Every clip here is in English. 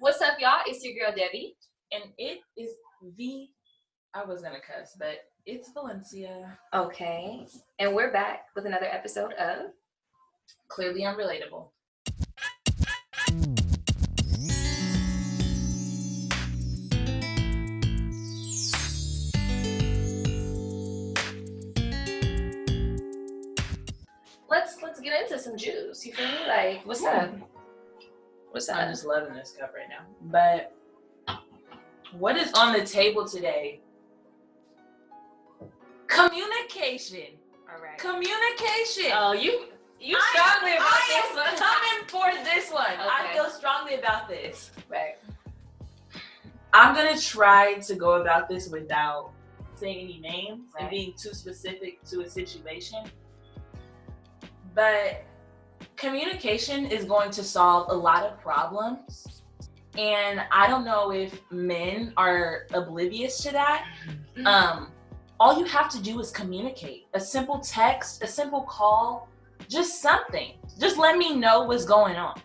What's up, y'all? It's your girl Debbie. And it is V. I was gonna cuss, but it's Valencia. Okay. And we're back with another episode of Clearly unrelatable. Let's let's get into some juice. You feel me? Like, what's up? What's I'm just loving this cup right now. But what is on the table today? Communication. All right. Communication. Oh, you you I- strongly about I this am one. coming for this one. Okay. I feel strongly about this. Right. I'm gonna try to go about this without saying any names and being too specific to a situation. But communication is going to solve a lot of problems. And I don't know if men are oblivious to that. Mm-hmm. Um, all you have to do is communicate. A simple text, a simple call, just something. Just let me know what's going on.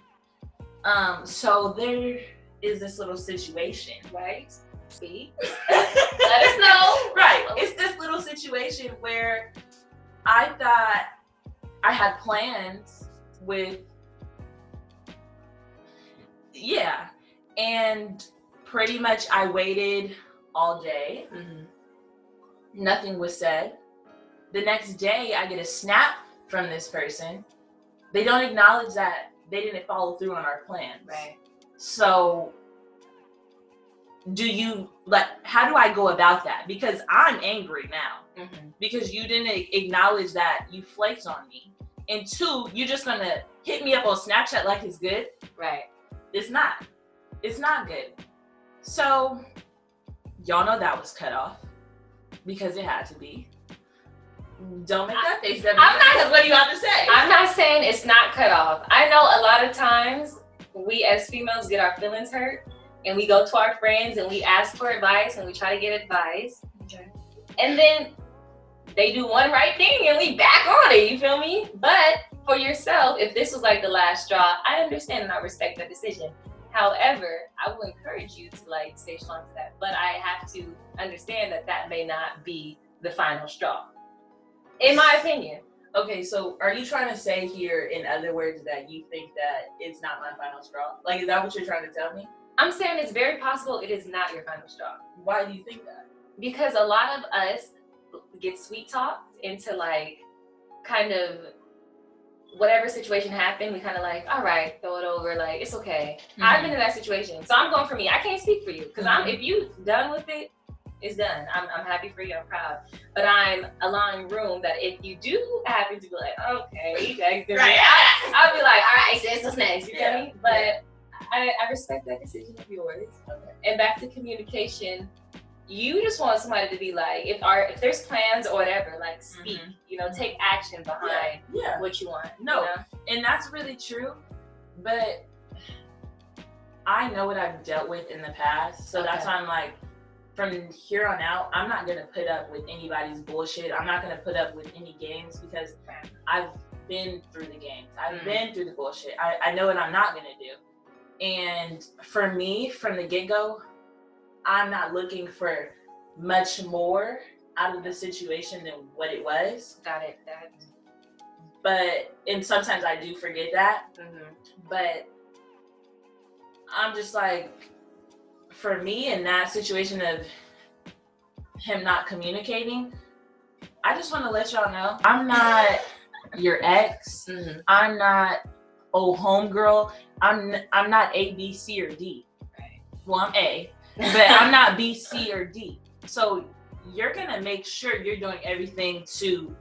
Um, so there is this little situation. Right. See? Let us know. Right. It's this little situation where I thought I had plans with yeah. And pretty much I waited all day. Mhm. Nothing was said. The next day I get a snap from this person. They don't acknowledge that they didn't follow through on our plans. Right. So do you like how do I go about that? Because I'm angry now Mhm. because you didn't acknowledge that you flaked on me. And two, you're just gonna hit me up on Snapchat like it's good. Right. It's not. It's not good. So y'all know that was cut off because it had to be. Don't make that face. I'm not- because what do you have to say? I'm not saying it's not cut off. I know a lot of times we as females get our feelings hurt and we go to our friends and we ask for advice and we try to get advice. And then they do one right thing and we back on it, you feel me? But for yourself, if this was like the last straw, I understand and I respect that decision. However, I will encourage you to like stay strong to that. But I have to understand that that may not be the final straw. In my opinion. Okay, so are you trying to say here, in other words, that you think that it's not my final straw? Like, is that what you're trying to tell me? I'm saying it's very possible it is not your final straw Why do you think that? because a lot of us get sweet talked into like kind of whatever situation happened. We kind of like, all right, throw it over. Like it's okay. I've been in that situation, so I'm going for me. I can't speak for you because I'm. Mhm. If you done with it, it's done. I'm, I'm happy for you. I'm proud, but I'm allowing room that if you do happen to be like, okay, Right. I, I'll be like, all right, sis, what's next? You Yeah. feel me? But I, I respect that decision of yours. Okay. And back to communication, you just want somebody to be like, if our if there's plans or whatever, like speak, Mhm. you know, take action behind Yeah. what you want. you No. know? And that's really true. But I know what I've dealt with in the past. So that's why I'm like, from here on out, I'm not going to put up with anybody's bullshit. I'm not going to put up with any games because I've been through the games. I've Mm. been through the bullshit. I, I know what I'm not going to do. And for me, from the get go, I'm not looking for much more out of the situation than what it was. Got it. That. But, and sometimes I do forget that. mhm. But I'm just like, for me in that situation of him not communicating, I just want to let y'all know I'm not your ex. Mhm. I'm not oh homegirl. I'm I'm not A, B, C, or D. Right. Well, I'm A, but I'm not B, C, or D. So you're gonna make sure you're doing everything to.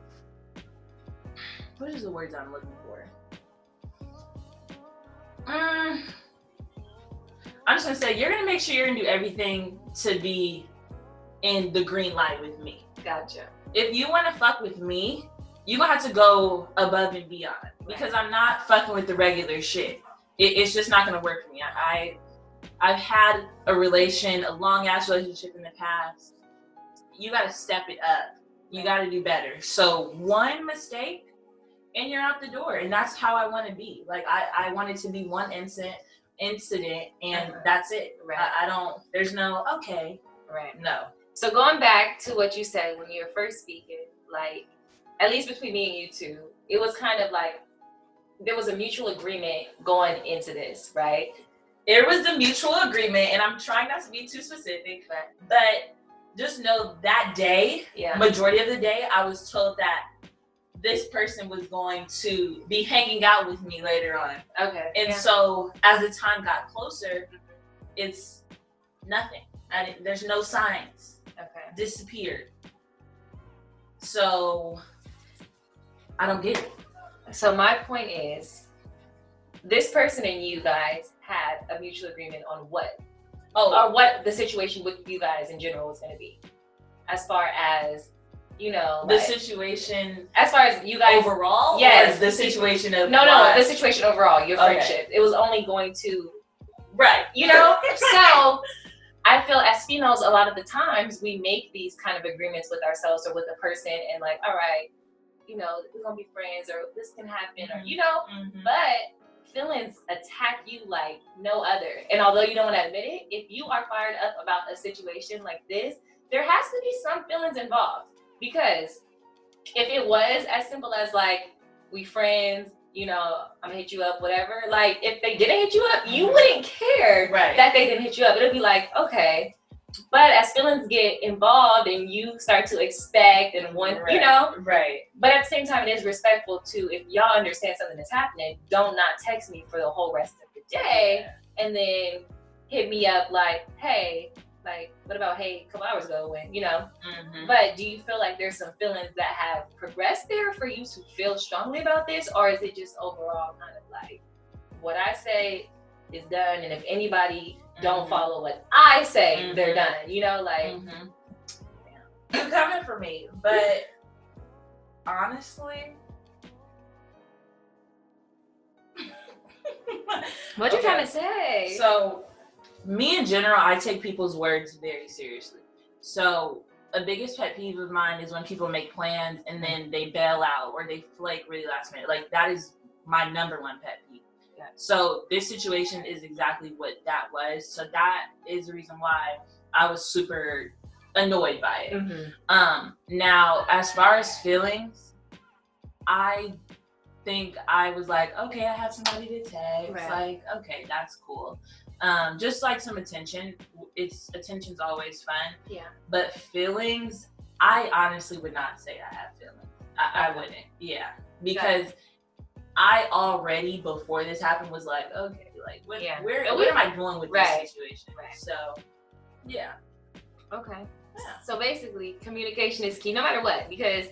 What is the words I'm looking for? Mm, I'm just gonna say you're gonna make sure you're gonna do everything to be in the green light with me. Gotcha. If you want to fuck with me, you gonna have to go above and beyond because I'm not fucking with the regular shit. It, it's just not gonna work for me. I, I I've had a relation, a long ass relationship in the past. You gotta step it up. You gotta do better. So one mistake and you're out the door. And that's how I want to be. Like I, I want it to be one incident, incident and Uh-huh. that's it. Right. I, I don't. There's no okay. Right. No. So going back to what you said when you were first speaking, like at least between me and you two, it was kind of like there was a mutual agreement going into this, right? There was the mutual agreement, and I'm trying not to be too specific, But but just know that day, yeah. majority of the day, I was told that this person was going to be hanging out with me later on. Okay. And yeah. so as the time got closer, it's nothing. I didn't, there's no signs. okay. Disappeared. So I don't get it. So my point is, this person and you guys had a mutual agreement on what, Oh, or what the situation with you guys in general was going to be, as far as, you know, the like- situation as far as you guys. overall, Yes. the situation of no, no, the situation overall, your Okay. friendship. It was only going to, right. you know. so I feel as females, a lot of the times we make these kind of agreements with ourselves or with a person, and like, all right, you know, we're gonna be friends, or this can happen, or Mhm. you know. Mhm. But feelings attack you like no other. And although you don't want to admit it, if you are fired up about a situation like this, there has to be some feelings involved. Because if it was as simple as like, we friends, you know, I'm gonna hit you up, whatever, like if they didn't hit you up, you Mhm. wouldn't care Right. that they didn't hit you up. It'd be like, okay. But as feelings get involved and you start to expect and want, you know, Right. but at the same time, it is respectful to if y'all understand something is happening, don't not text me for the whole rest of the day and then hit me up like, hey, like, what about hey, a couple hours ago when, you know? Mhm. But do you feel like there's some feelings that have progressed there for you to feel strongly about this? Or is it just overall kind of like what I say is done and if anybody don't Mhm. follow what I say, they're Mhm. done. You know, like Mhm. You coming for me, but honestly, what you Okay. trying to say? So, me in general, I take people's words very seriously. So, a biggest pet peeve of mine is when people make plans and then they bail out or they flake really last minute. Like that is my number one pet peeve. So this situation is exactly what that was. So that is the reason why I was super annoyed by it. Mhm. Um, now, as far as feelings, I think I was like, okay, I have somebody to text. Right. Like, okay, that's cool. Um, just like some attention. It's attention's always fun, Yeah. but feelings, I honestly would not say I have feelings. I, I wouldn't. Yeah, because I already before this happened was like, okay, like, what, Yeah. where, where am I going with Right. this situation? Right. So, yeah. Okay. Yeah. So basically, communication is key no matter what. Because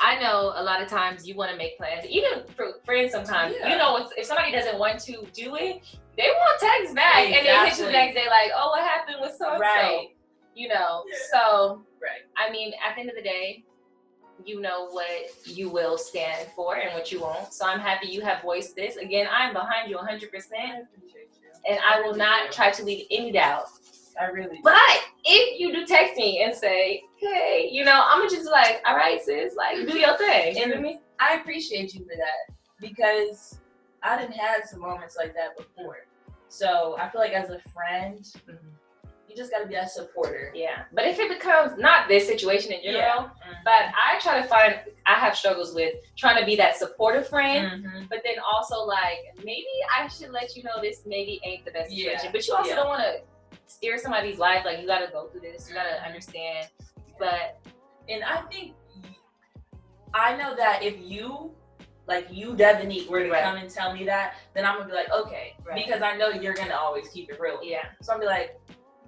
I know a lot of times you want to make plans, even for friends. Sometimes Yeah. you know if, if somebody doesn't want to do it, they won't text back, and then hit you the next day like, "Oh, what happened with so and so?" Right. You know. Yeah. So Right. I mean, at the end of the day, you know what you will stand for and what you won't. So I'm happy you have voiced this. Again, I'm behind you 100, percent appreciate you. and I will not try to leave any doubt. I really. But if you do text me and say, hey, you know, I'm gonna just like, all right, sis, like, do your thing. You know me? I appreciate you for that because I didn't have some moments like that before. So I feel like as a friend, you just gotta be that supporter. Yeah. But if it becomes not this situation in general, Mhm. but I try to find, I have struggles with trying to be that supportive friend. Mhm. But then also like maybe I should let you know this maybe ain't the best Yeah. situation. But you also Yeah. don't want to steer somebody's life like you got to go through this. You got to Mhm. understand. But And I think I know that if you like you Devonique were to Right. come and tell me that, then I'm gonna be like, okay, Right. because I know you're gonna always keep it real. yeah, So I'll be like,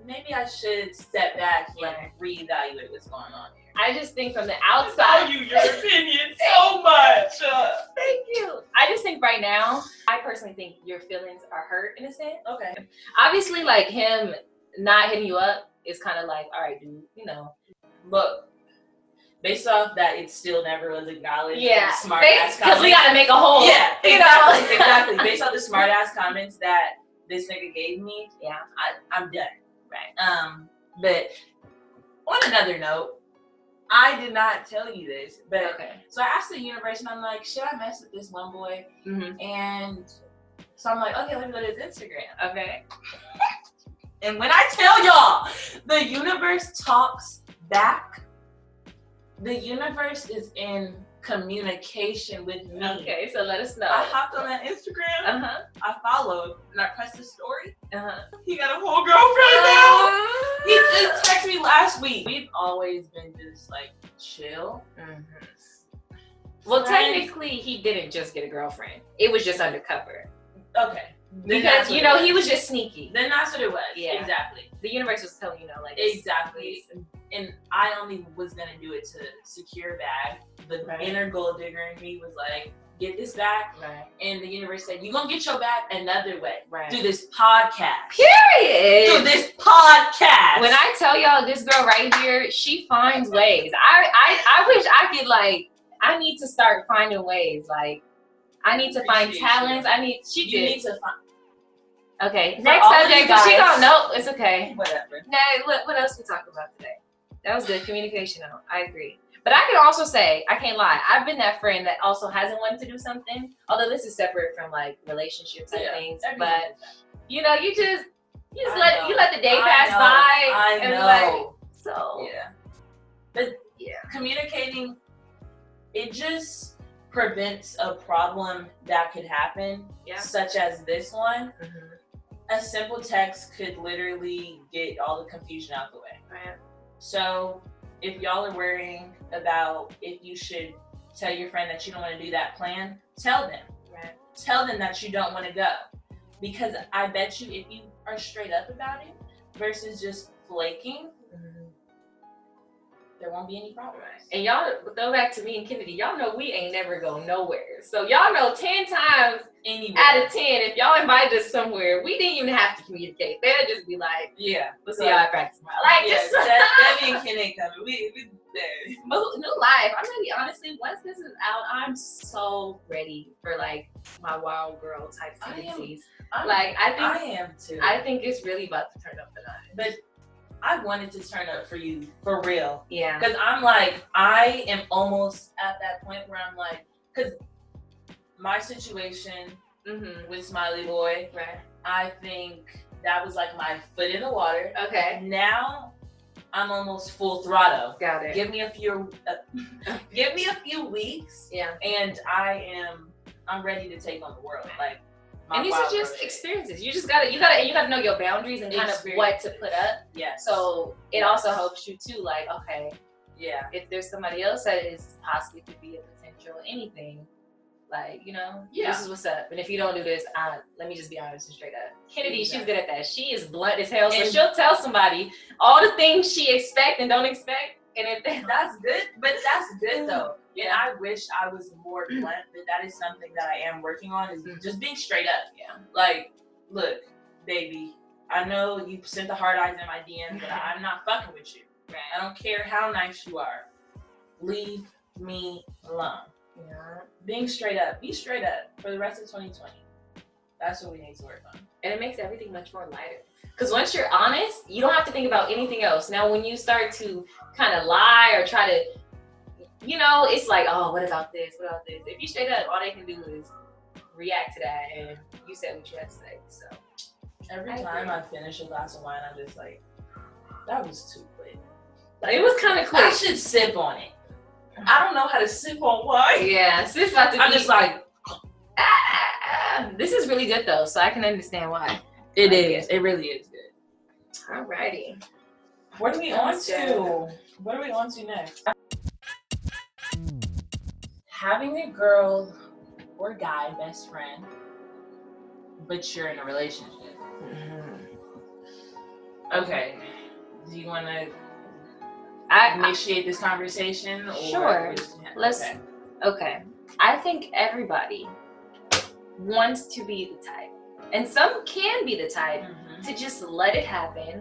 maybe I should step back and Right. reevaluate what's going on here. I just think from the outside. value your opinion so much. Uh, Thank you. I just think right now, I personally think your feelings are hurt in a sense. okay. Obviously, like him not hitting you up is kind of like, all right, dude, you know. But based off that, it still never was acknowledged. Yeah, smart ass because we got to make a whole. Yeah, you exactly, know. exactly. Based off the smart ass comments that this nigga gave me, Yeah. I, I'm done. Right. Um, but on another note, I did not tell you this, but Okay. so I asked the universe, and I'm like, should I mess with this one boy? Mm-hmm. And So I'm like, okay, let me go to his Instagram. Okay. And when I tell y'all, the universe talks back. The universe is in communication with me. Okay, so let us know. I hopped on that Instagram. Uh huh. I followed and I pressed the story. Uh huh. He got a whole girlfriend now. He just texted me last week. We've always been just like chill. Well, Friends. technically, he didn't just get a girlfriend. It was just undercover Okay. Then because you know he was just sneaky. Then that's what it was. Yeah. Exactly. The universe was telling you, know, like Exactly. And I only was gonna do it to secure bag. The Right. inner gold digger in me was like, get this back. Right. And the universe said, You're gonna get your back another way. Right. Do this podcast. Period. Do this podcast. When I tell y'all this girl right here, she finds ways. I I I wish I could like. I need to start finding ways. Like, I need to find talents. I need. She you did. need to find Okay. For Next subject. you She don't know. It's okay. whatever. Nah, what, what else we talk about today? That was good communication. Though. I agree. But I can also say, I can't lie. I've been that friend that also hasn't wanted to do something. Although this is separate from like relationships and Yeah, things. But you know, you just you just I let know. you let the day I pass know. by. I and. Like, so Yeah. But Yeah. communicating, it just prevents a problem that could happen, Yeah. such as this one. Mhm. A simple text could literally get all the confusion out the way. Right. So if y'all are worrying about if you should tell your friend that you don't want to do that plan, tell them. Right. Tell them that you don't want to go. Because I bet you if you are straight up about it versus just flaking, there won't be any problems. And y'all go back to me and Kennedy. Y'all know we ain't never go nowhere. So y'all know ten times Anyway. out of ten, if y'all invite us somewhere, we didn't even have to communicate. They'll just be like, yeah. "We'll see how I practice my like yeah, just that, Debbie and Ken ain't coming. We, we new life. I'm gonna be honestly, once this is out, I'm so ready for like my wild girl type I am-. I'm- Like I think I am too. I think it's really about to turn up the notch. but I wanted to turn up for you for real. Yeah. Because I'm like, I am almost at that point where I'm like, because my situation Mm-hmm. with Smiley Boy, Right. I think that was like my foot in the water. Okay. Now I'm almost full throttle. Got it. Give me a few, uh, give me a few weeks, yeah. and I am, I'm ready to take on the world. Like, And these are just experiences. You just gotta you gotta you gotta know your boundaries and kind of what to put up. Yes. So it also helps you too, like, okay, yeah, if there's somebody else that is possibly could be a potential anything, like, you know, Yeah. this is what's up. And if you don't do this, I, let me just be honest and straight up. Kennedy, she's good at that. She is blunt as hell. So And- she'll tell somebody all the things she expect and don't expect. And if that's good. But that's good though. And I wish I was more blunt, but that is something that I am working on. Is Mhm. just being straight up. Yeah. Like, look, baby, I know you sent the hard eyes in my DM, but I'm not fucking with you. Right. I don't care how nice you are. Leave me alone. Yeah. Being straight up. Be straight up for the rest of 2020. That's what we need to work on. And it makes everything much more lighter. Because once you're honest, you don't have to think about anything else. Now, when you start to kind of lie or try to, you know, it's like, oh, what about this? What about this? If you straight up, all they can do is react to that, and you said what you had to say. So Every I time agree. I finish a glass of wine, I'm just like, that was too quick. Like, it was kind of quick. I should sip on it. I don't know how to sip on wine. Yeah, sis about to I'm just like, Ah, this is really good though, so I can understand why. it I is. It really is good. Alrighty. What are we on to? What are we on to next? Having a girl or guy best friend, but you're in a relationship. Okay. Do you want to I, initiate this conversation? Or Sure. Let's- Okay. okay. I think everybody wants to be the type, and some can be the type Mhm. to just let it happen.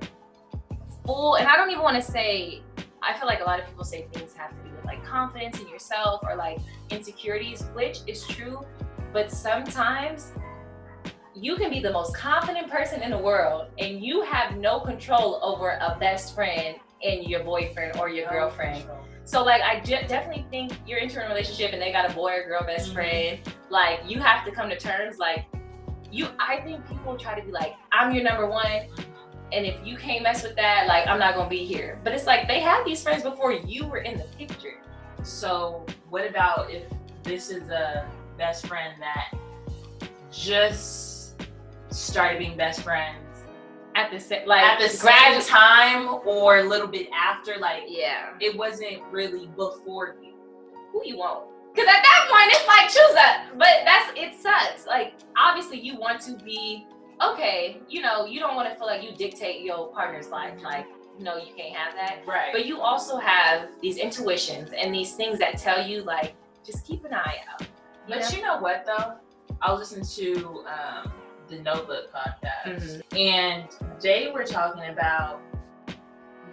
Full, and I don't even want to say. I feel like a lot of people say things have to with like confidence in yourself or like insecurities, which is true. But sometimes you can be the most confident person in the world, and you have no control over a best friend and your boyfriend or your girlfriend. So like I de- definitely think you're into a relationship and they got a boy or girl best Mhm. friend. Like you have to come to terms like you I think people try to be like, I'm your number one. And if you can't mess with that, like I'm not gonna be here. But it's like they had these friends before you were in the picture. So what about if this is a best friend that just started being best friends At the same like at the same time or a little bit after? Like Yeah. it wasn't really before you. Who you want? Because at that point it's like choose a but that's it sucks. Like obviously you want to be okay, you know, you don't want to feel like you dictate your partner's life. Like, no, you can't have that. Right. But you also have these intuitions and these things that tell you like just keep an eye out. you But know? you know what though? I was listening to um, the Notebook podcast, Mhm. and they were talking about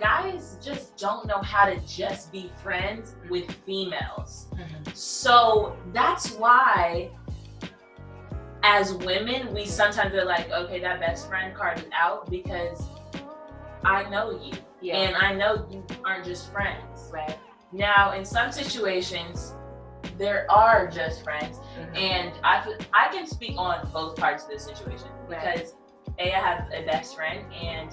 guys just don't know how to just be friends with females. So that's why, as women, we sometimes are like, okay, that best friend card is out because I know you, Yeah. and I know you aren't just friends. right. Now, in some situations, there are just friends, Mhm. and I can speak on both parts of the situation Right. because a I have a best friend and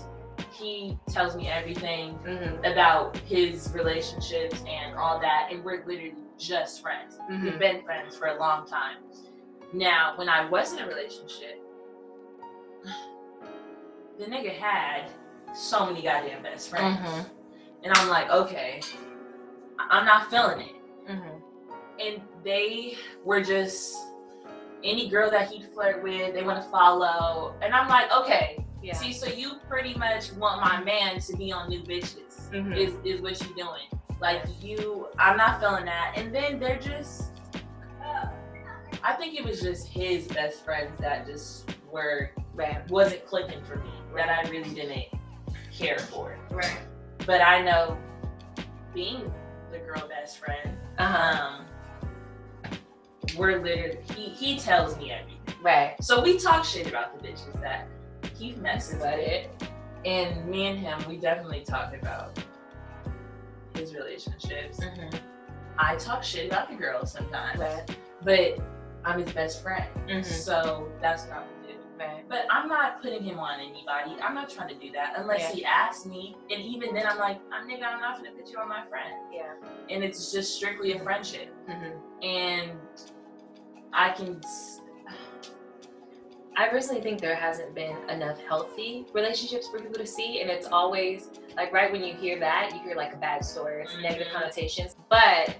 he tells me everything Mhm. about his relationships and all that, and we're literally just friends. We've Mhm. been friends for a long time. Now, when I was in a relationship, the nigga had so many goddamn best friends, Mhm. and I'm like, okay, I'm not feeling it Mhm. and they were just any girl that he'd flirt with, they want to follow. And I'm like, okay, Yeah. see, so you pretty much want my man to be on new bitches, Mhm. is, is what you're doing. Like, you, I'm not feeling that. And then they're just, I think it was just his best friends that just were, right. wasn't clicking for me, that I really didn't care for. Right. But I know being the girl best friend, Uh-huh. um, we're literally he he tells me everything. Right. So we talk shit about the bitches that he messes with, it. and me and him we definitely talk about his relationships. Mhm. I talk shit about the girls sometimes, Right. but I'm his best friend, Mhm. so that's what I'm gonna. Right. But I'm not putting him on anybody. I'm not trying to do that unless Yeah. he asks me. And even then, I'm like, I'm nigga, I'm not gonna put you on my friend. Yeah. And it's just strictly a friendship. Mhm. and I can. I personally think there hasn't been enough healthy relationships for people to see, and it's always like right when you hear that, you hear like a bad story, it's negative connotations. But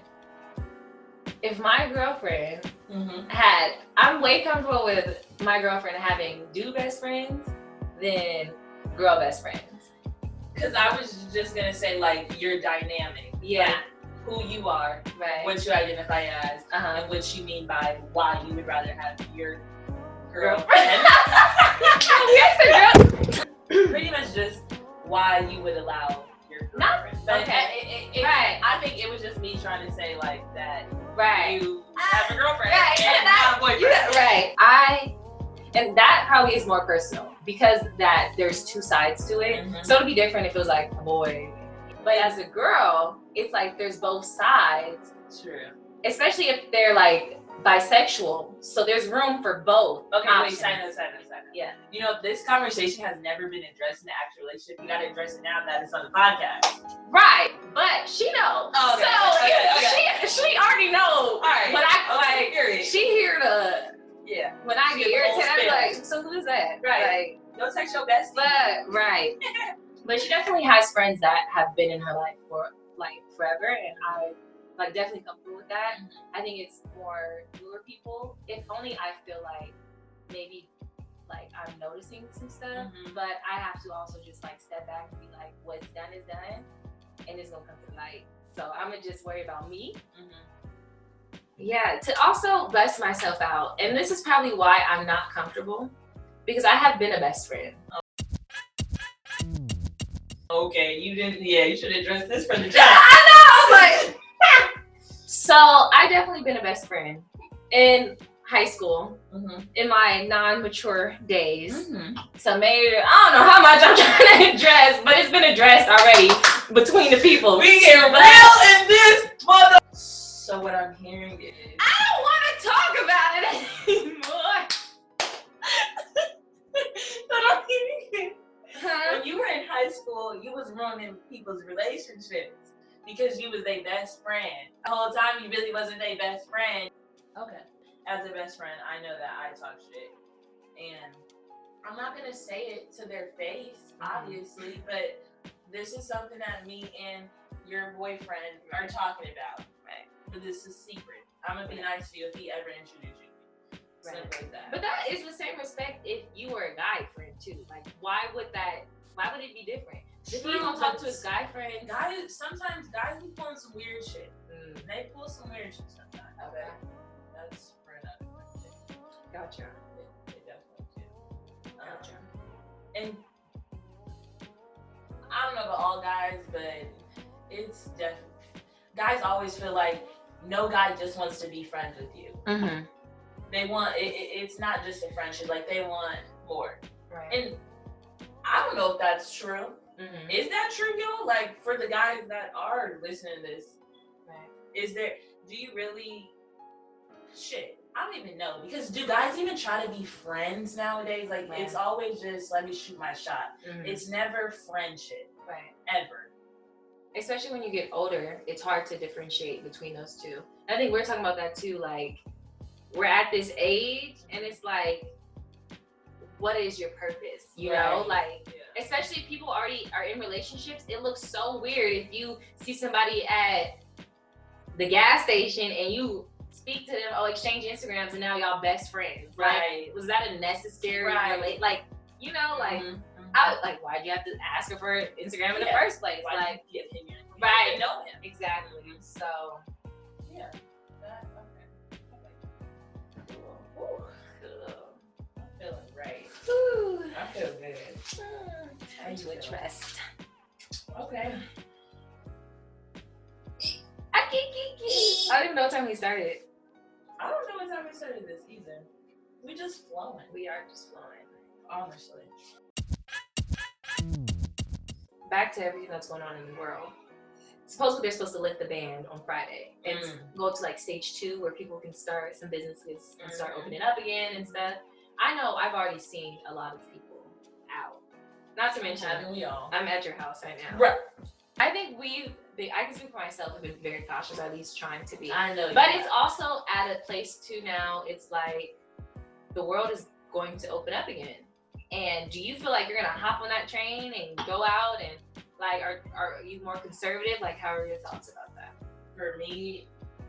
if my girlfriend Mhm. had, I'm way comfortable with my girlfriend having dude best friends than girl best friends. Cause I was just gonna say like your dynamic, Yeah. who you are, Right. what you identify as, uh huh. and what you mean by why you would rather have your Girlfriend. yes, girl. Pretty much just why you would allow your Not- girlfriend. But okay. it, it, it, Right. I think it was just me trying to say like that Right. you have a girlfriend Right, and and that- not a boyfriend. Yeah, right. I and that probably is more personal because that there's two sides to it. Mhm. So it'd be different if it was like a boy. But as a girl, it's like there's both sides, True. especially if they're like bisexual. So there's room for both. Okay, options. wait, sign up, sign up, sign up. Yeah. You know, this conversation has never been addressed in the actual relationship. You gotta address it now that it's on the podcast. Right, but she knows. Oh, okay, So okay, yeah, okay. she she already knows. Alright. But I Okay, like period. she here to Yeah. when I She get get the whole irritated, I'm like, so who is that? Right. Go text your bestie. But right. but she definitely has friends that have been in her life for like forever and I like definitely comfortable with that. I think it's more newer people. If only I feel like maybe like I'm noticing some stuff. Mhm. But I have to also just like step back and be like, what's done is done and it's gonna come to light. So I'm gonna just worry about me Mhm. yeah, to also bust myself out. And this is probably why I'm not comfortable because I have been a best friend. Okay, you didn't. Yeah, you should address this from the jump. I know. I was like, so I definitely been a best friend in high school mm-hmm. in my non-mature days. Mm-hmm. So maybe I don't know how much I'm trying to address, but it's been addressed already between the people. We get real in this mother. So what I'm hearing is I don't want to talk about it anymore. but I'm hearing huh? when you were in high school, you was ruining people's relationships because you was their best friend. The whole time you really wasn't their best friend. Okay. As a best friend, I know that I talk shit. And I'm not gonna say it to their face, mm-hmm. obviously, but this is something that me and your boyfriend are talking about. Right. But this is secret. I'm gonna be nice to you if he ever introduces you. Right. As that. But that is the same respect if you were a guy friend too. Like, why would that? Why would it be different? If you gonna talk to his guy friends, guys, sometimes guys be pulling some weird shit. Mm, They pull some weird shit sometimes. Okay. That's for another thing. gotcha, They, they definitely do. Um, gotcha. and I don't know about all guys, but it's definitely guys always feel like no guy just wants to be friends with you. Mm-hmm. They want it, it- it's not just a friendship; like they want more. Right. And I don't know if that's true. Mm-hmm. Is that true, y'all? Like for the guys that are listening to this, Right. is there? Do you really? Shit, I don't even know because do guys even try to be friends nowadays? Like Right. it's always just let me shoot my shot. Mhm. It's never friendship right. ever. Especially when you get older, it's hard to differentiate between those two. I think we're talking about that too. Like, we're at this age, and it's like, what is your purpose? You know, like Yeah. Especially if people already are in relationships, it looks so weird if you see somebody at the gas station and you speak to them or exchange Instagrams and now y'all best friends. Like, Right. was that a necessary Right. relate? Like, you know, like, Mhm, mhm. I like, why'd you have to ask her for Instagram in the first place? Why like, give him your right. know him? exactly. So, Yeah. That, okay. Okay. Cool. Ooh, cool. I'm feeling right. I feel good. time to feel? address. Okay. I don't even know what time we started. I don't know what time we started this either. We just flowing, We are just flowing. honestly. Back to everything that's going on in the world. Supposedly they're supposed to lift the ban on Friday and Mm. go to like stage two where people can start some businesses and start Mhm. opening up again and stuff. I know I've already seen a lot of people out. Not to mention, Haven't we all? I'm at your house right now. Right. I think we, I can speak for myself, have been very cautious, at least trying to be. I know. But it's have. also at a place too now. It's like the world is going to open up again. And do you feel like you're gonna hop on that train and go out and like are are you more conservative? Like how are your thoughts about that? for me,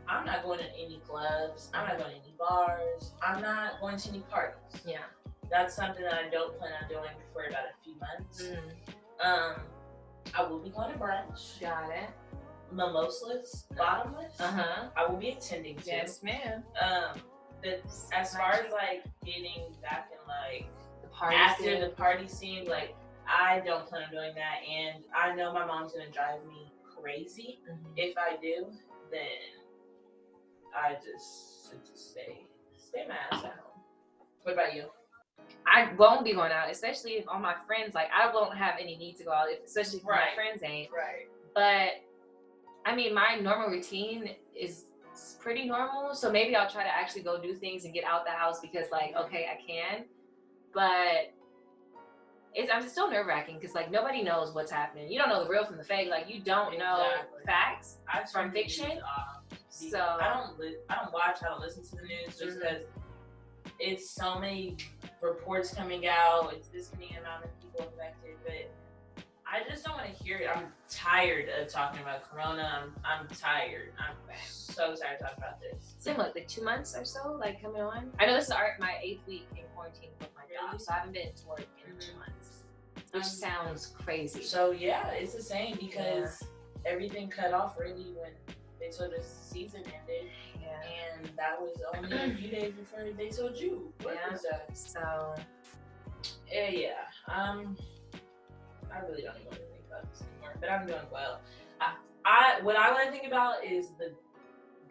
I'm not going to any clubs. I'm not going to any bars. I'm not going to any parties. Yeah. That's something that I don't plan on doing for about a few months. Mm, Um, I will be going to brunch, got it. mimosaless, bottomless. Uh huh. I will be attending to. Yes, ma'am. Um, but as far as like getting back in like The party after the party scene, like I don't plan on doing that, and I know my mom's gonna drive me crazy if I do. Then I just should just stay stay my ass at home. What about you? I won't be going out, especially if all my friends like I won't have any need to go out, if, especially if Right. my friends ain't. Right. But I mean, my normal routine is pretty normal. So maybe I'll try to actually go do things and get out the house because, like, okay, I can. But it's I'm still nerve wracking because like nobody knows what's happening. You don't know the real from the fake. Like you don't know facts. I From turn the news fiction? Um, off So- I don't li- I don't watch. I don't listen to the news just mm-hmm. because it's so many reports coming out. It's this many amount of people affected, but I just don't want to hear it. I'm tired of talking about Corona. I'm I'm tired. I'm so tired of talking about this. It's been what, like two months or so, like coming on. I know this is our, my eighth week in quarantine with my job, so I haven't been to work in two Mhm. months, which Um, sounds crazy. So yeah, it's the same because everything cut off really when they told us the season ended, yeah. and that was only a few days before they told you. What Yeah. that? So Yeah, yeah. Um, I really don't even want to think about this anymore. But I'm doing well. I, I what I want to think about is the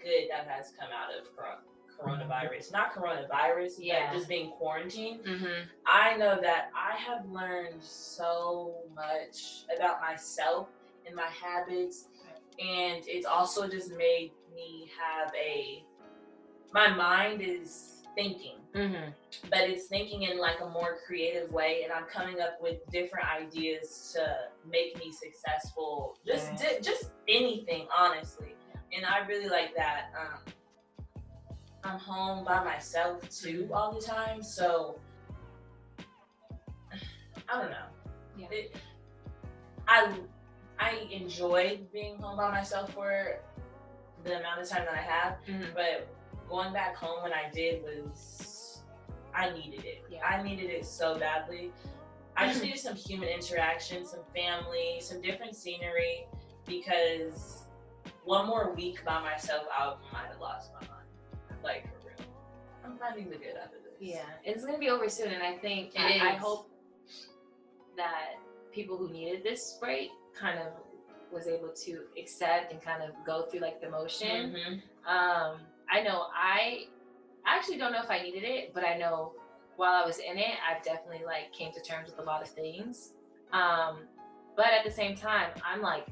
good that has come out of cor- coronavirus. Not coronavirus, Yeah. but just being quarantined. mm-hmm. I know that I have learned so much about myself and my habits, and it's also just made me have a. My mind is thinking, Mm-hmm. but it's thinking in like a more creative way, and I'm coming up with different ideas to make me successful. Just Right. di- just anything, honestly. And I really like that. Um, I'm home by myself too all the time, so I don't know. Yeah. It, I I enjoyed being home by myself for the amount of time that I have, Mm-hmm. but going back home when I did was I needed it. Yeah. I needed it so badly. I just needed some human interaction, some family, some different scenery because one more week by myself I might have lost my mind. Like for real. I'm finding the good out of this. Yeah, it's gonna be over soon, and I think I, I hope that people who needed this break kind of was able to accept and kind of go through like the motion. Mhm. Um, I know I I actually don't know if I needed it, but I know while I was in it, I definitely like came to terms with a lot of things. Um, but at the same time, I'm like,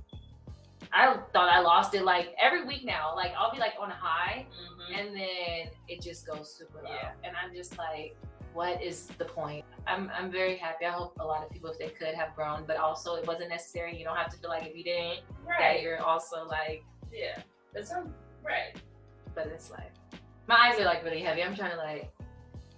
I thought I lost it like every week now. Like I'll be like on a high, Mhm. and then it just goes super low. Yeah. And I'm just like, what is the point? I'm I'm very happy. I hope a lot of people, if they could, have grown, but also it wasn't necessary. You don't have to feel like if you didn't, right. that you're also like, Yeah. That's some right. but it's like, my eyes are like really heavy. I'm trying to like,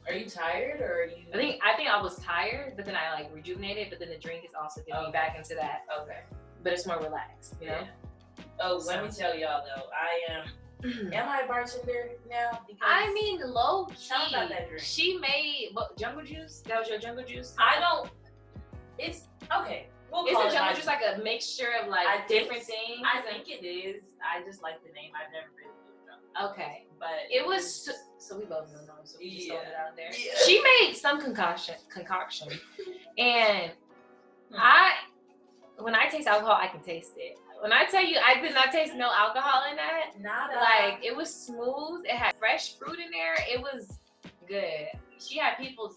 Are you tired or are you I think I think I was tired, but then I like rejuvenated. But then the drink is also getting me back into that. Okay. But it's more relaxed, you know. Yeah. Oh, let me tell y'all though, I am am I a bartender now? Because I mean, low key. She made what, jungle juice. That was your jungle juice. I don't it's okay. We'll It's call a it jungle juice, like a mixture of like I think- different things. I think it is. I just like the name. I've never been to a jungle. Okay. But It was so, so we both know, so we just throwing it out there. Yeah. She made some concoction, concoction, and Hmm. I, when I taste alcohol, I can taste it. When I tell you, I did not taste no alcohol in that. not Like it was smooth. It had fresh fruit in there. It was good. She had people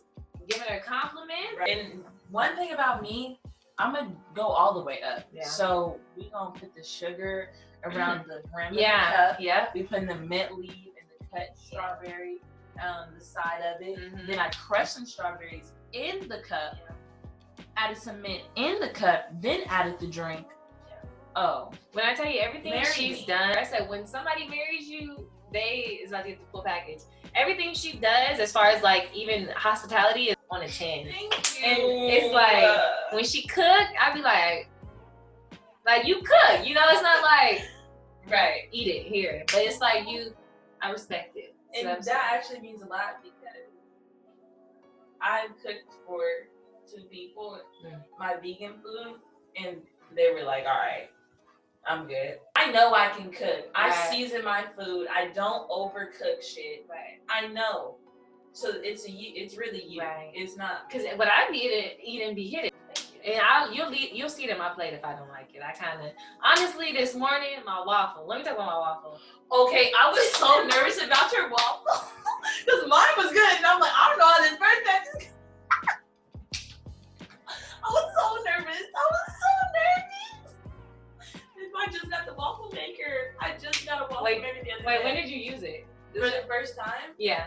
giving her compliments. and one thing about me, I'm gonna go all the way up. Yeah. So we gonna put the sugar around the rim. Yeah, of the cup. yeah. We put in the mint leaf and the cut strawberry on the side of it. Mhm. Then I crushed some strawberries in the cup, added some mint in the cup, then added the drink. Oh, When I tell you everything Marry she's me. done, I said when somebody marries you, they is about to get the full package. Everything she does, as far as like even hospitality, is on a ten. thank you. And it's like, When she cook, I be like, like you cook, you know, it's not like right. eat it here, but it's like you, I respect it. So And that actually means a lot because I've cooked for two people Mm. my vegan food, and they were like, "All right, I'm good." I know I can cook. I Right. season my food. I don't overcook shit. right. I know. So it's a you. It's really you. Right. It's not. Cause what I be eating, eating be hidden. And I'll, you'll leave, you'll see it in my plate if I don't like it. I kind of, honestly, this morning my waffle. Let me talk about my waffle. Okay, I was so nervous about your waffle because mine was good, and I'm like, I don't know how this birthday. I was so nervous. I was so nervous. If I just got the waffle maker, I just got a waffle Wait, maker the other day. Wait, day. when did you use it? This for the first time Yeah,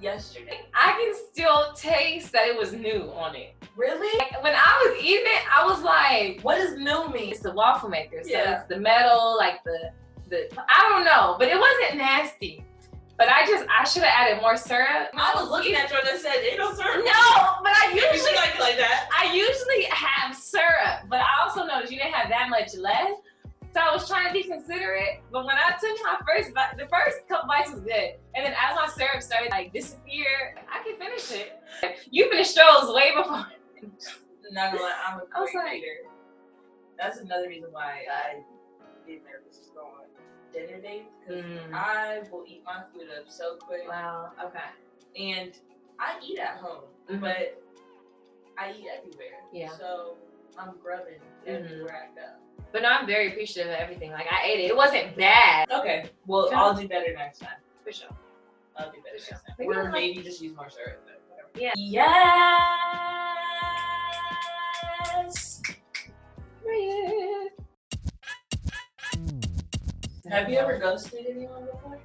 yesterday. I can still taste that it was new on it. Really? Like, when I was eating it, I was like, What does new mean? it's the waffle maker. So Yeah. it's the metal, like the the. I don't know, but it wasn't nasty. But I just I should have added more syrup. I was looking at Jordan and said, "Ain't no syrup." No, but I usually like it like that. I usually have syrup, but I also noticed you didn't have that much left. So I was trying to be considerate, but when I took my first bite, the first couple bites was good, and then as my syrup started like disappear, I can finish it. You finished yours way before. Not gonna lie, I'm a I was like- eater. That's another reason why I get nervous going on dinner dates because Mm. I will eat my food up so quick, Wow. Okay. and I eat at home, Mhm. but I eat everywhere. Yeah. So I'm grubbing Mhm. everywhere I go. But no, I'm very appreciative of everything. Like I ate it. It wasn't bad. Okay. Well, Sure. I'll do better next time. For sure. I'll do better For sure. next time. Maybe or maybe just use more syrup. but whatever. Yeah. Yeah. Have you ever ghosted anyone before?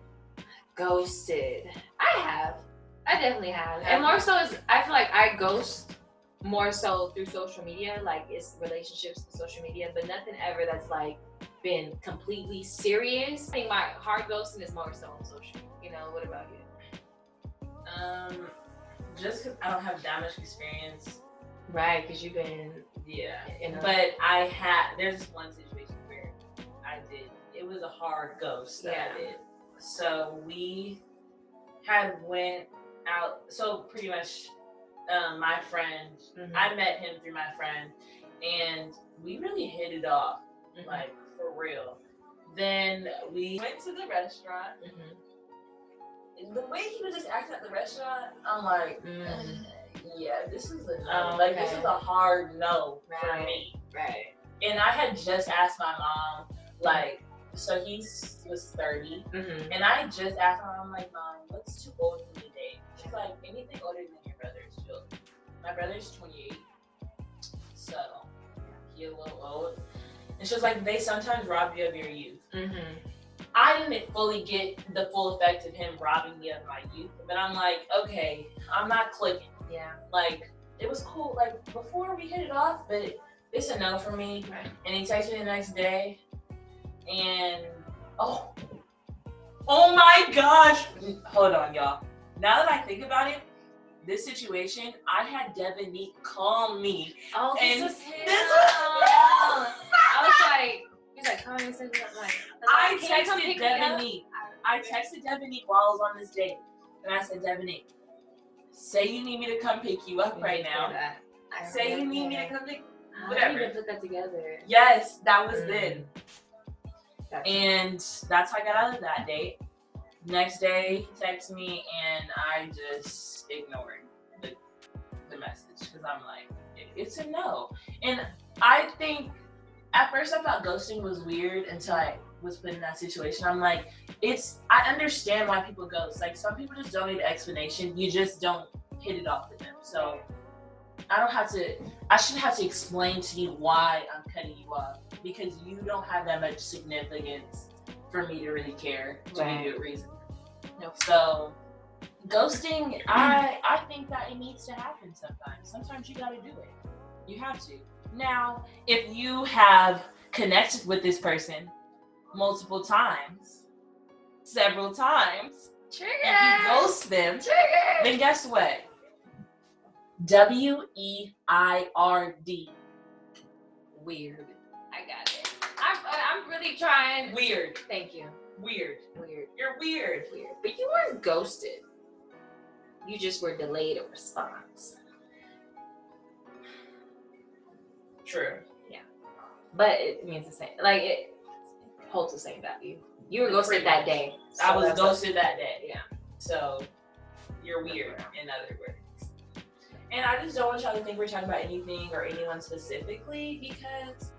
ghosted? I have. I definitely have. And more so is I feel like I ghost more so through social media. Like it's relationships and social media, but nothing ever that's like been completely serious. I think my hard ghosting is more so on social. You know, what about you? Um, just because I don't have that much experience, Right, because you've been yeah. But I had there's this one situation where I did it was a hard ghost that I Yeah. did. So we had went out so pretty much um, my friend Mhm. I met him through my friend and we really hit it off Mhm. like for real. Then we went to the restaurant. Mhm. The way he was just acting at the restaurant, I'm like, Mm. yeah, this is a no. Oh, Like this is a hard no for me. Right. And I had just asked my mom, like, so he was 30, Mm-hmm. and I just asked my mom, like, mom, what's too old for me to date? She's like, anything older than your brother brother's children. My brother's 28, so he a little old. And she was like, they sometimes rob you of your youth. Mm-hmm. I didn't fully get the full effect of him robbing me of my youth, but I'm like, okay, I'm not clicking. Yeah. Like, it was cool. Like before we hit it off, but it's a no for me. Right. And he texted me the next day, and oh, oh my gosh! Hold on, y'all. Now that I think about it, this situation, I had Devonique call me. Oh, this And was him. this was- I was like, he's like, come and say that. I'm like, I I texted? Devonique. I texted Devonique while I was on this date, and I said, Devonique, say you need me to come pick you up right now. I Say you need me to come pick. I whatever. didn't even put that together. Yes, that was Mm. then. And that's how I got out of that date. Next day, he texts me, and I just ignored the, the message because I'm like, it's a no. And I think at first I thought ghosting was weird until I was put in that situation. I'm like, it's, I understand why people ghost. Like, some people just don't need an explanation. You just don't hit it off with them. So I don't have to, I shouldn't have to explain to you why I'm cutting you off because you don't have that much significance for me to really care to Right. give you a reason. No. So ghosting, I I think that it needs to happen sometimes. Sometimes you gotta do it. You have to. Now, if you have connected with this person multiple times, several times, Trigger. and you ghost them, Trigger. then guess what? W E I R D. Weird. I got it. I'm, uh, I'm really trying. Weird. Thank you. Weird. Weird. You're weird. Weird. But you weren't ghosted. You just were delayed a response. True. Yeah. But it means the same. Like it holds the same value. You were Pretty ghosted that much. day. I was ghosted that day. Yeah. So you're weird, in other words. And I just don't want y'all to think we're talking about anything or anyone specifically because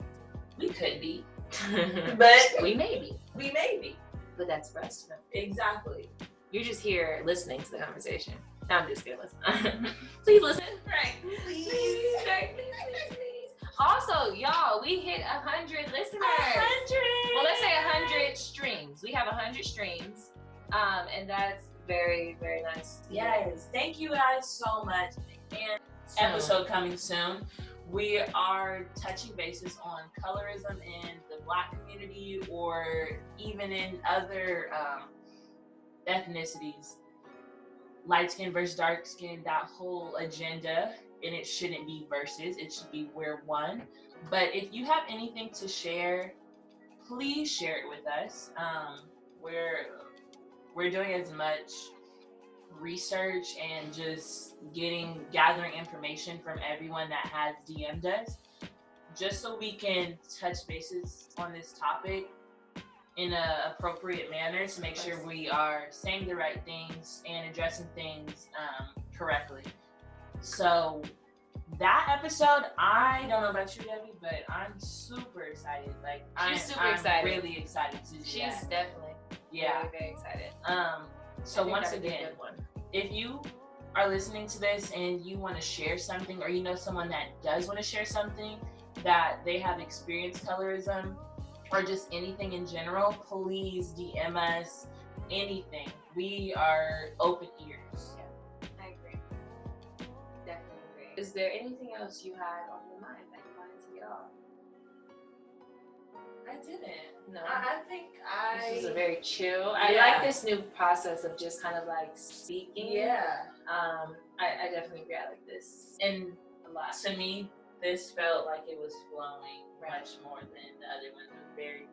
we could be. But we may be, we may be. but that's for us to know. Exactly. You're just here listening to the conversation. No, I'm just kidding. Listen. please listen. Right. Please, right, please, please, please. Also, y'all, we hit a hundred listeners. hundred. Well, let's say a hundred streams. We have a hundred streams, um, and that's very, very nice. Yes. Thank you guys so much. And So, episode coming soon. We are touching bases on colorism in the black community or even in other um, ethnicities. Light skin versus dark skin, that whole agenda, and it shouldn't be versus, it should be we're one. But if you have anything to share, please share it with us. Um, we're we're doing as much research and just getting gathering information from everyone that has DM'd us, just so we can touch bases on this topic in an appropriate manner to make sure we are saying the right things and addressing things um, correctly. So that episode, I don't know about you, Debbie, but I'm super excited. Like I'm, super I'm excited. really excited to do She's that. definitely Yeah. very, very excited. Um. So once that'd be a again, if you are listening to this and you want to share something or you know someone that does want to share something that they have experienced colorism or just anything in general please dm us anything, we are open ears. I agree. Definitely agree. Is there anything else you had on your mind that you wanted to get off? I didn't. No. I, I think I. this is a very chill. I Yeah. like this new process of just kind of like speaking. yeah. Um, I, I definitely agree. I like this And a lot. to me, this felt like it was flowing Right. much more than the other ones. It very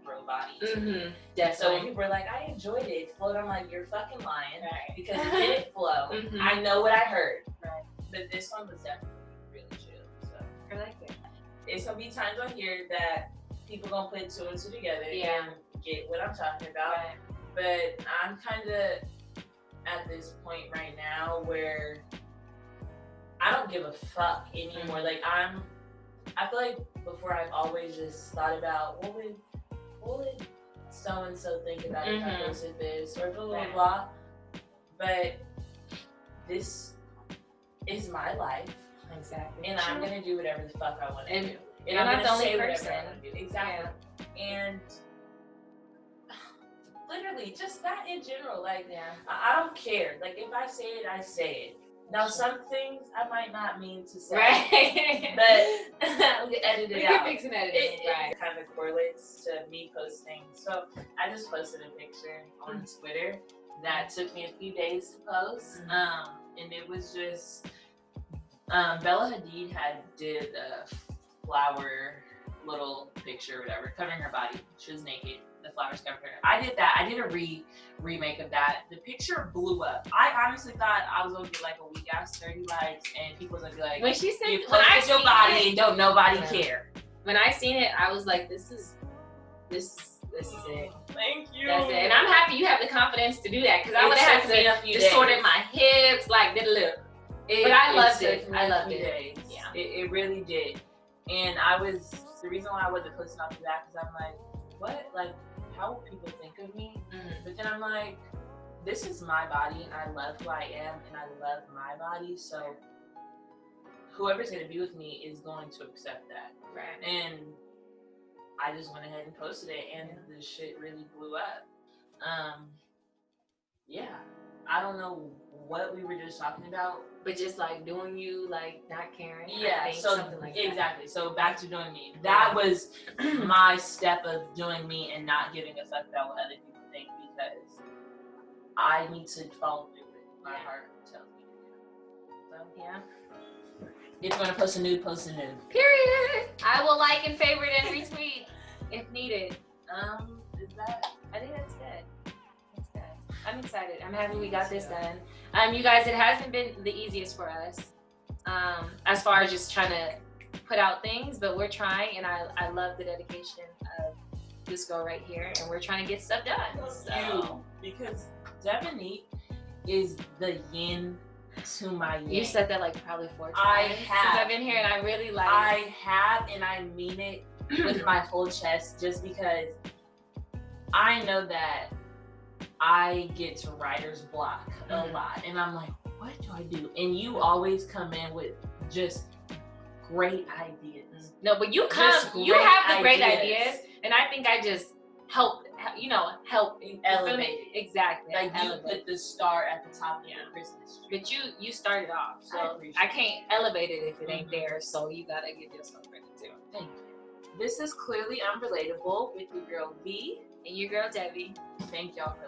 to Mm-hmm. me. So when people were like, I enjoyed it, it flowed, I'm like, you're fucking lying. Right. Because it didn't flow. Mhm. I know what I heard. Right. But this one was definitely really chill. So I like it. it's gonna be times on here that people gonna put two and two together Yeah. and get what I'm talking about. Right. But I'm kinda at this point right now where I don't give a fuck anymore. Mm. Like I'm I feel like before I've always just thought about what would what would so and so think about if I Mhm. posted this or blah blah Right. blah. But this is my life Exactly. and I'm gonna do whatever the fuck I want to do. And you're I'm not the only say whatever I person. Exactly. And literally, just that in general, like Yeah. I, I don't care. Like if I say it, I say it. Now some things I might not mean to say, Right. but we edit we it can out. fix and edit It, it. Right. it kind of correlates to me posting. So I just posted a picture on Mm. Twitter that took me a few days to post. Mhm. Um, and it was just um, Bella Hadid had did a flower little picture, or whatever, covering her body. She was naked. The flowers covered her. I did that. I did a re remake of that. The picture blew up. I honestly thought I was gonna get like a weak ass 30 likes, and people was gonna be like, When she said, "You when I your body it, and don't nobody Yeah. care." when I seen it, I was like, this is, this, this is it. Thank you. That's it. And I'm happy you have the confidence to do that because I would have had to distorted days. my hips, like did a lip. It- But I loved it. I loved it. Days. Yeah. It, it really did. And I was the reason why I wasn't posting off to that because I'm like, what? Like, how will people think of me? But then I'm like, this is my body and I love who I am and I love my body. So whoever's gonna be with me is going to accept that. Right. And I just went ahead and posted it and the shit really blew up. Um yeah. I don't know what we were just talking about. But just like doing you, like not caring. Yeah, think, so like that. exactly. So back to doing me. That was my step of doing me and not giving a fuck about what other people think because I need to follow through with my Yeah. heart tells me to do. So Yeah. if you want to post a nude, post a nude. Period. I will like and favorite and retweet if needed. Um, is that I think that's good. I'm excited. I'm happy we got this done. Um, you guys, it hasn't been the easiest for us. Um, as far as just trying to put out things, but we're trying, and I, I love the dedication of this girl right here, and we're trying to get stuff done. So, you? Because Devonique is the yin to my yin. you said that like probably four times I since have. I've been here, and I really like. I have, and I mean it with my whole chest, just because I know that I get to writer's block a Mhm. lot, and I'm like, what do I do? And you always come in with just great ideas. no, but you come, you have the great ideas. and I think I just help, you know, help Elevate it. exactly. Like you put the star at the top of Yeah. your Christmas tree. But you you started off, so I, appreciate can't elevate it if it ain't Mhm. there. So you gotta give yourself credit too. Thank you. This is clearly unrelatable with your girl V. And your girl Debbie. Thank y'all for